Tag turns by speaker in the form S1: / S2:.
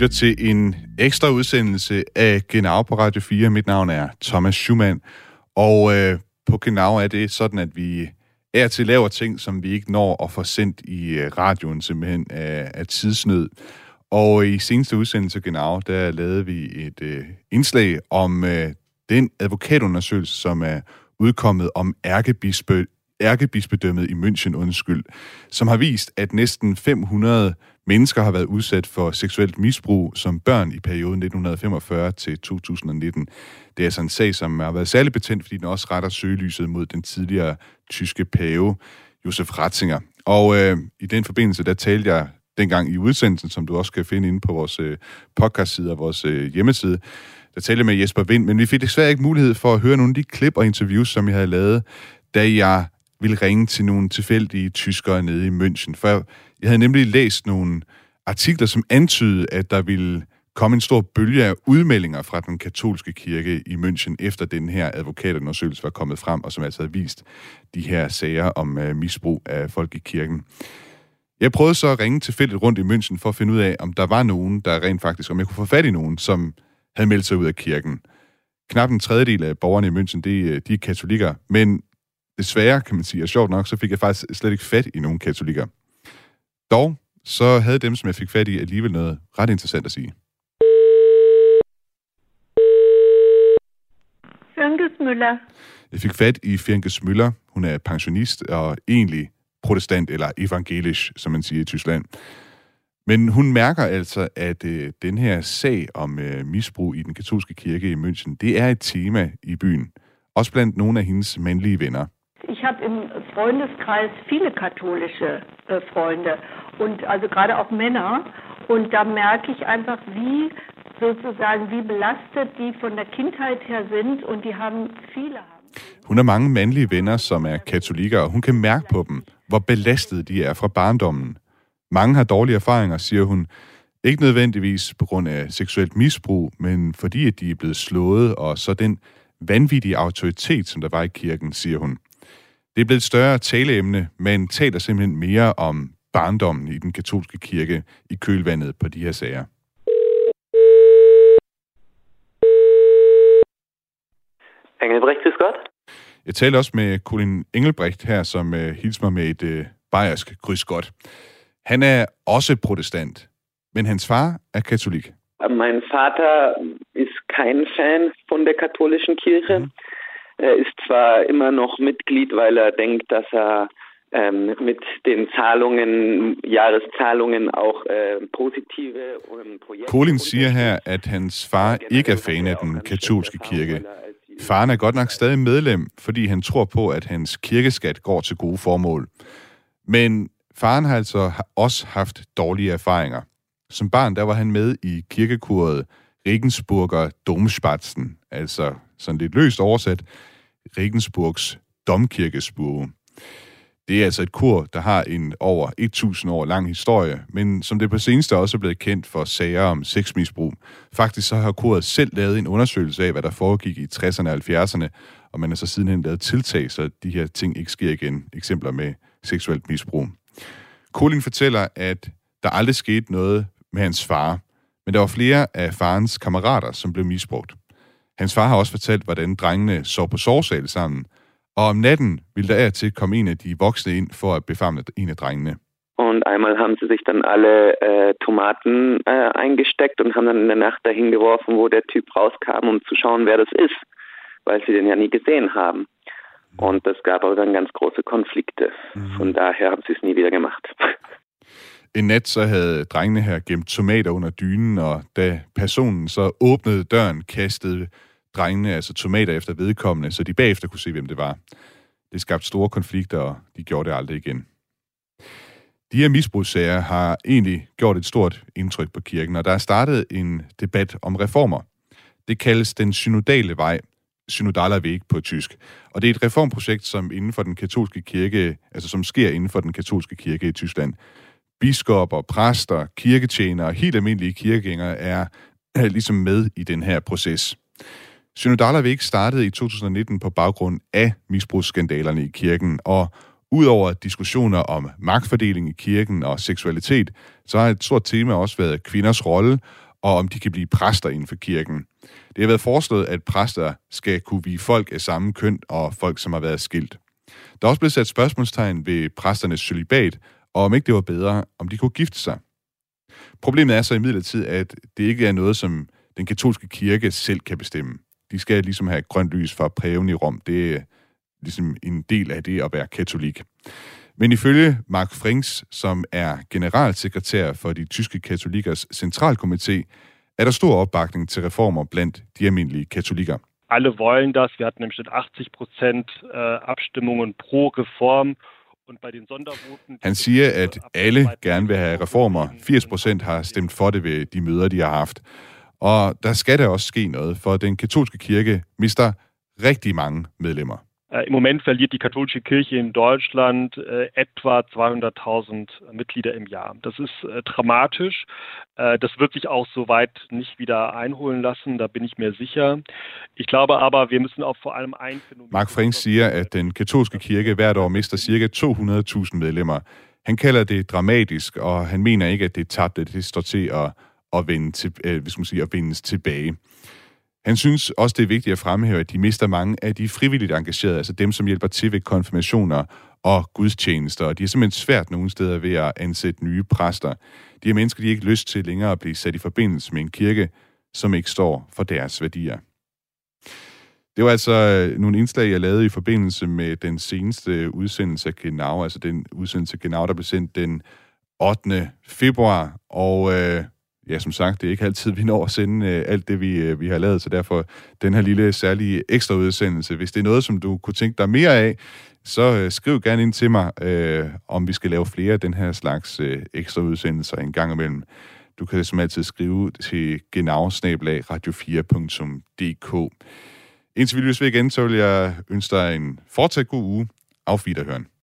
S1: lytter til en ekstra udsendelse af Genau på Radio 4. Mit navn er Thomas Schumann, og øh, på Genau er det sådan, at vi er til laver ting, som vi ikke når at få sendt i øh, radioen simpelthen af, af tidsnød. Og øh, i seneste udsendelse Genau, der lavede vi et øh, indslag om øh, den advokatundersøgelse, som er udkommet om ærkebispe, ærkebispedømmet i München, undskyld, som har vist, at næsten 500 mennesker har været udsat for seksuelt misbrug som børn i perioden 1945 til 2019. Det er altså en sag, som har været særligt betændt, fordi den også retter søgelyset mod den tidligere tyske pave, Josef Ratzinger. Og øh, i den forbindelse, der talte jeg dengang i udsendelsen, som du også kan finde inde på vores øh, podcast-side og vores øh, hjemmeside, der talte jeg med Jesper Vind, men vi fik desværre ikke mulighed for at høre nogle af de klip og interviews, som jeg havde lavet, da jeg ville ringe til nogle tilfældige tyskere nede i München. For jeg havde nemlig læst nogle artikler, som antydede, at der ville komme en stor bølge af udmeldinger fra den katolske kirke i München, efter den her advokatundersøgelse var kommet frem, og som altså havde vist de her sager om uh, misbrug af folk i kirken. Jeg prøvede så at ringe tilfældigt rundt i München for at finde ud af, om der var nogen, der rent faktisk, om jeg kunne få fat i nogen, som havde meldt sig ud af kirken. Knap en tredjedel af borgerne i München, de, øh, de er katolikker, men desværre, kan man sige, og sjovt nok, så fik jeg faktisk slet ikke fat i nogen katolikker. Dog, så havde dem, som jeg fik fat i, alligevel noget ret interessant at sige.
S2: Firnkes Møller.
S1: Jeg fik fat i Firnkes Møller. Hun er pensionist og egentlig protestant, eller evangelisk, som man siger i Tyskland. Men hun mærker altså, at øh, den her sag om øh, misbrug i den katolske kirke i München, det er et tema i byen. Også blandt nogle af hendes mandlige venner.
S2: Ich habe im Freundeskreis viele katholische äh, Freunde und also gerade auch Männer. Und da merke ich einfach, wie sozusagen, wie belastet die von der Kindheit her sind und die haben viele.
S1: Hun har mange mandlige venner, som er katolikker, og hun kan mærke på dem, hvor belastet de er fra barndommen. Mange har dårlige erfaringer, siger hun. Ikke nødvendigvis på grund af seksuelt misbrug, men fordi at de er blevet slået, og så den vanvittige autoritet, som der var i kirken, siger hun. Det er blevet et større taleemne, men taler simpelthen mere om barndommen i den katolske kirke i kølvandet på de her sager.
S3: Engelbrecht is godt.
S1: Jeg taler også med Colin Engelbrecht her, som uh, hilser mig med et uh, bayersk kryds godt. Han er også protestant, men hans far er katolik.
S3: Mein Vater ist kein Fan von der katholischen Kirche. Mhm. Er ist zwar immer noch Mitglied, weil er denkt, dass er ähm, mit den Zahlungen, Jahreszahlungen auch äh, positive Projekte...
S1: Colin siger her, at hans far ikke er fan af den katolske kirke. Faren er godt nok stadig medlem, fordi han tror på, at hans kirkeskat går til gode formål. Men faren har altså også haft dårlige erfaringer. Som barn, der var han med i kirkekuret Regensburger Domspatzen, altså sådan lidt løst oversat, Regensburgs domkirkesbue. Det er altså et kur, der har en over 1000 år lang historie, men som det på seneste også er blevet kendt for sager om sexmisbrug. Faktisk så har kuret selv lavet en undersøgelse af, hvad der foregik i 60'erne og 70'erne, og man har så sidenhen lavet tiltag, så de her ting ikke sker igen. Eksempler med seksuelt misbrug. Colin fortæller, at der aldrig skete noget med hans far, men der var flere af farens kammerater, som blev misbrugt. Hans far har også fortalt, hvordan drengene sov på sovsal sammen, og om natten ville der af til komme en af de voksne ind for at befamle en af drengene.
S3: Und einmal haben sie sich dann alle äh, Tomaten äh, eingesteckt und haben dann in der Nacht dahin geworfen, wo der Typ rauskam, um zu schauen, wer das ist, weil sie den ja nie gesehen haben. Und das gab aber dann ganz große Konflikte. Mhm. Von daher haben sie es nie wieder gemacht.
S1: En nat så havde drengene her gemt tomater under dynen, og da personen så åbnede døren, kastede drengene altså tomater efter vedkommende, så de bagefter kunne se, hvem det var. Det skabte store konflikter, og de gjorde det aldrig igen. De her misbrugssager har egentlig gjort et stort indtryk på kirken, og der er startet en debat om reformer. Det kaldes den synodale vej, synodaler væg på tysk. Og det er et reformprojekt, som inden for den katolske kirke, altså som sker inden for den katolske kirke i Tyskland. Biskopper, præster, kirketjenere og helt almindelige kirkegængere er, er ligesom med i den her proces. Synodala startede i 2019 på baggrund af misbrugsskandalerne i kirken, og udover diskussioner om magtfordeling i kirken og seksualitet, så har et stort tema også været kvinders rolle, og om de kan blive præster inden for kirken. Det har været foreslået, at præster skal kunne blive folk af samme køn og folk, som har været skilt. Der er også blevet sat spørgsmålstegn ved præsternes celibat, og om ikke det var bedre, om de kunne gifte sig. Problemet er så imidlertid, at det ikke er noget, som den katolske kirke selv kan bestemme. De skal ligesom have grønt lys fra præven i Rom. Det er ligesom en del af det at være katolik. Men ifølge Mark Frings, som er generalsekretær for de tyske katolikers centralkomité, er der stor opbakning til reformer blandt de almindelige katolikker.
S4: Alle wollen das. Wir hatten nämlich 80 Prozent äh, Abstimmungen pro Reform.
S1: Han siger, at alle gerne vil have reformer. 80 procent har stemt for det ved de møder, de har haft. Og der skal der også ske noget, for den katolske kirke mister rigtig mange medlemmer.
S4: Äh, Im Moment verliert die katholische Kirche in Deutschland äh, etwa 200.000 Mitglieder im Jahr. Das ist äh, dramatisch. Äh, das wird sich auch so weit nicht wieder einholen lassen, da bin ich mir sicher. Ich glaube aber, wir müssen auch vor allem ein
S1: Phänomen... Mark Frank siger, at den katolske kirke hvert år mister ca. 200.000 medlemmer. Han kalder det dramatisk, og han mener ikke, at det er tabt, at det står til at, at, vende til, øh, hvis man siger, at vendes tilbage. Han synes også, det er vigtigt at fremhæve, at de mister mange af de frivilligt engagerede, altså dem, som hjælper til ved konfirmationer og gudstjenester, og de er simpelthen svært nogle steder ved at ansætte nye præster. De her mennesker, de har ikke lyst til længere at blive sat i forbindelse med en kirke, som ikke står for deres værdier. Det var altså øh, nogle indslag, jeg lavede i forbindelse med den seneste øh, udsendelse af Genau, altså den udsendelse af Genau, der blev sendt den 8. februar, og øh, ja, som sagt, det er ikke altid, vi når at sende øh, alt det, vi, øh, vi har lavet, så derfor den her lille særlige ekstra udsendelse. Hvis det er noget, som du kunne tænke dig mere af, så øh, skriv gerne ind til mig, øh, om vi skal lave flere af den her slags øh, ekstra udsendelser en gang imellem. Du kan som altid skrive til genau radio4.dk. Indtil vi lyttes ved igen, så vil jeg ønske dig en fortsat god uge. Auf Wiederhören.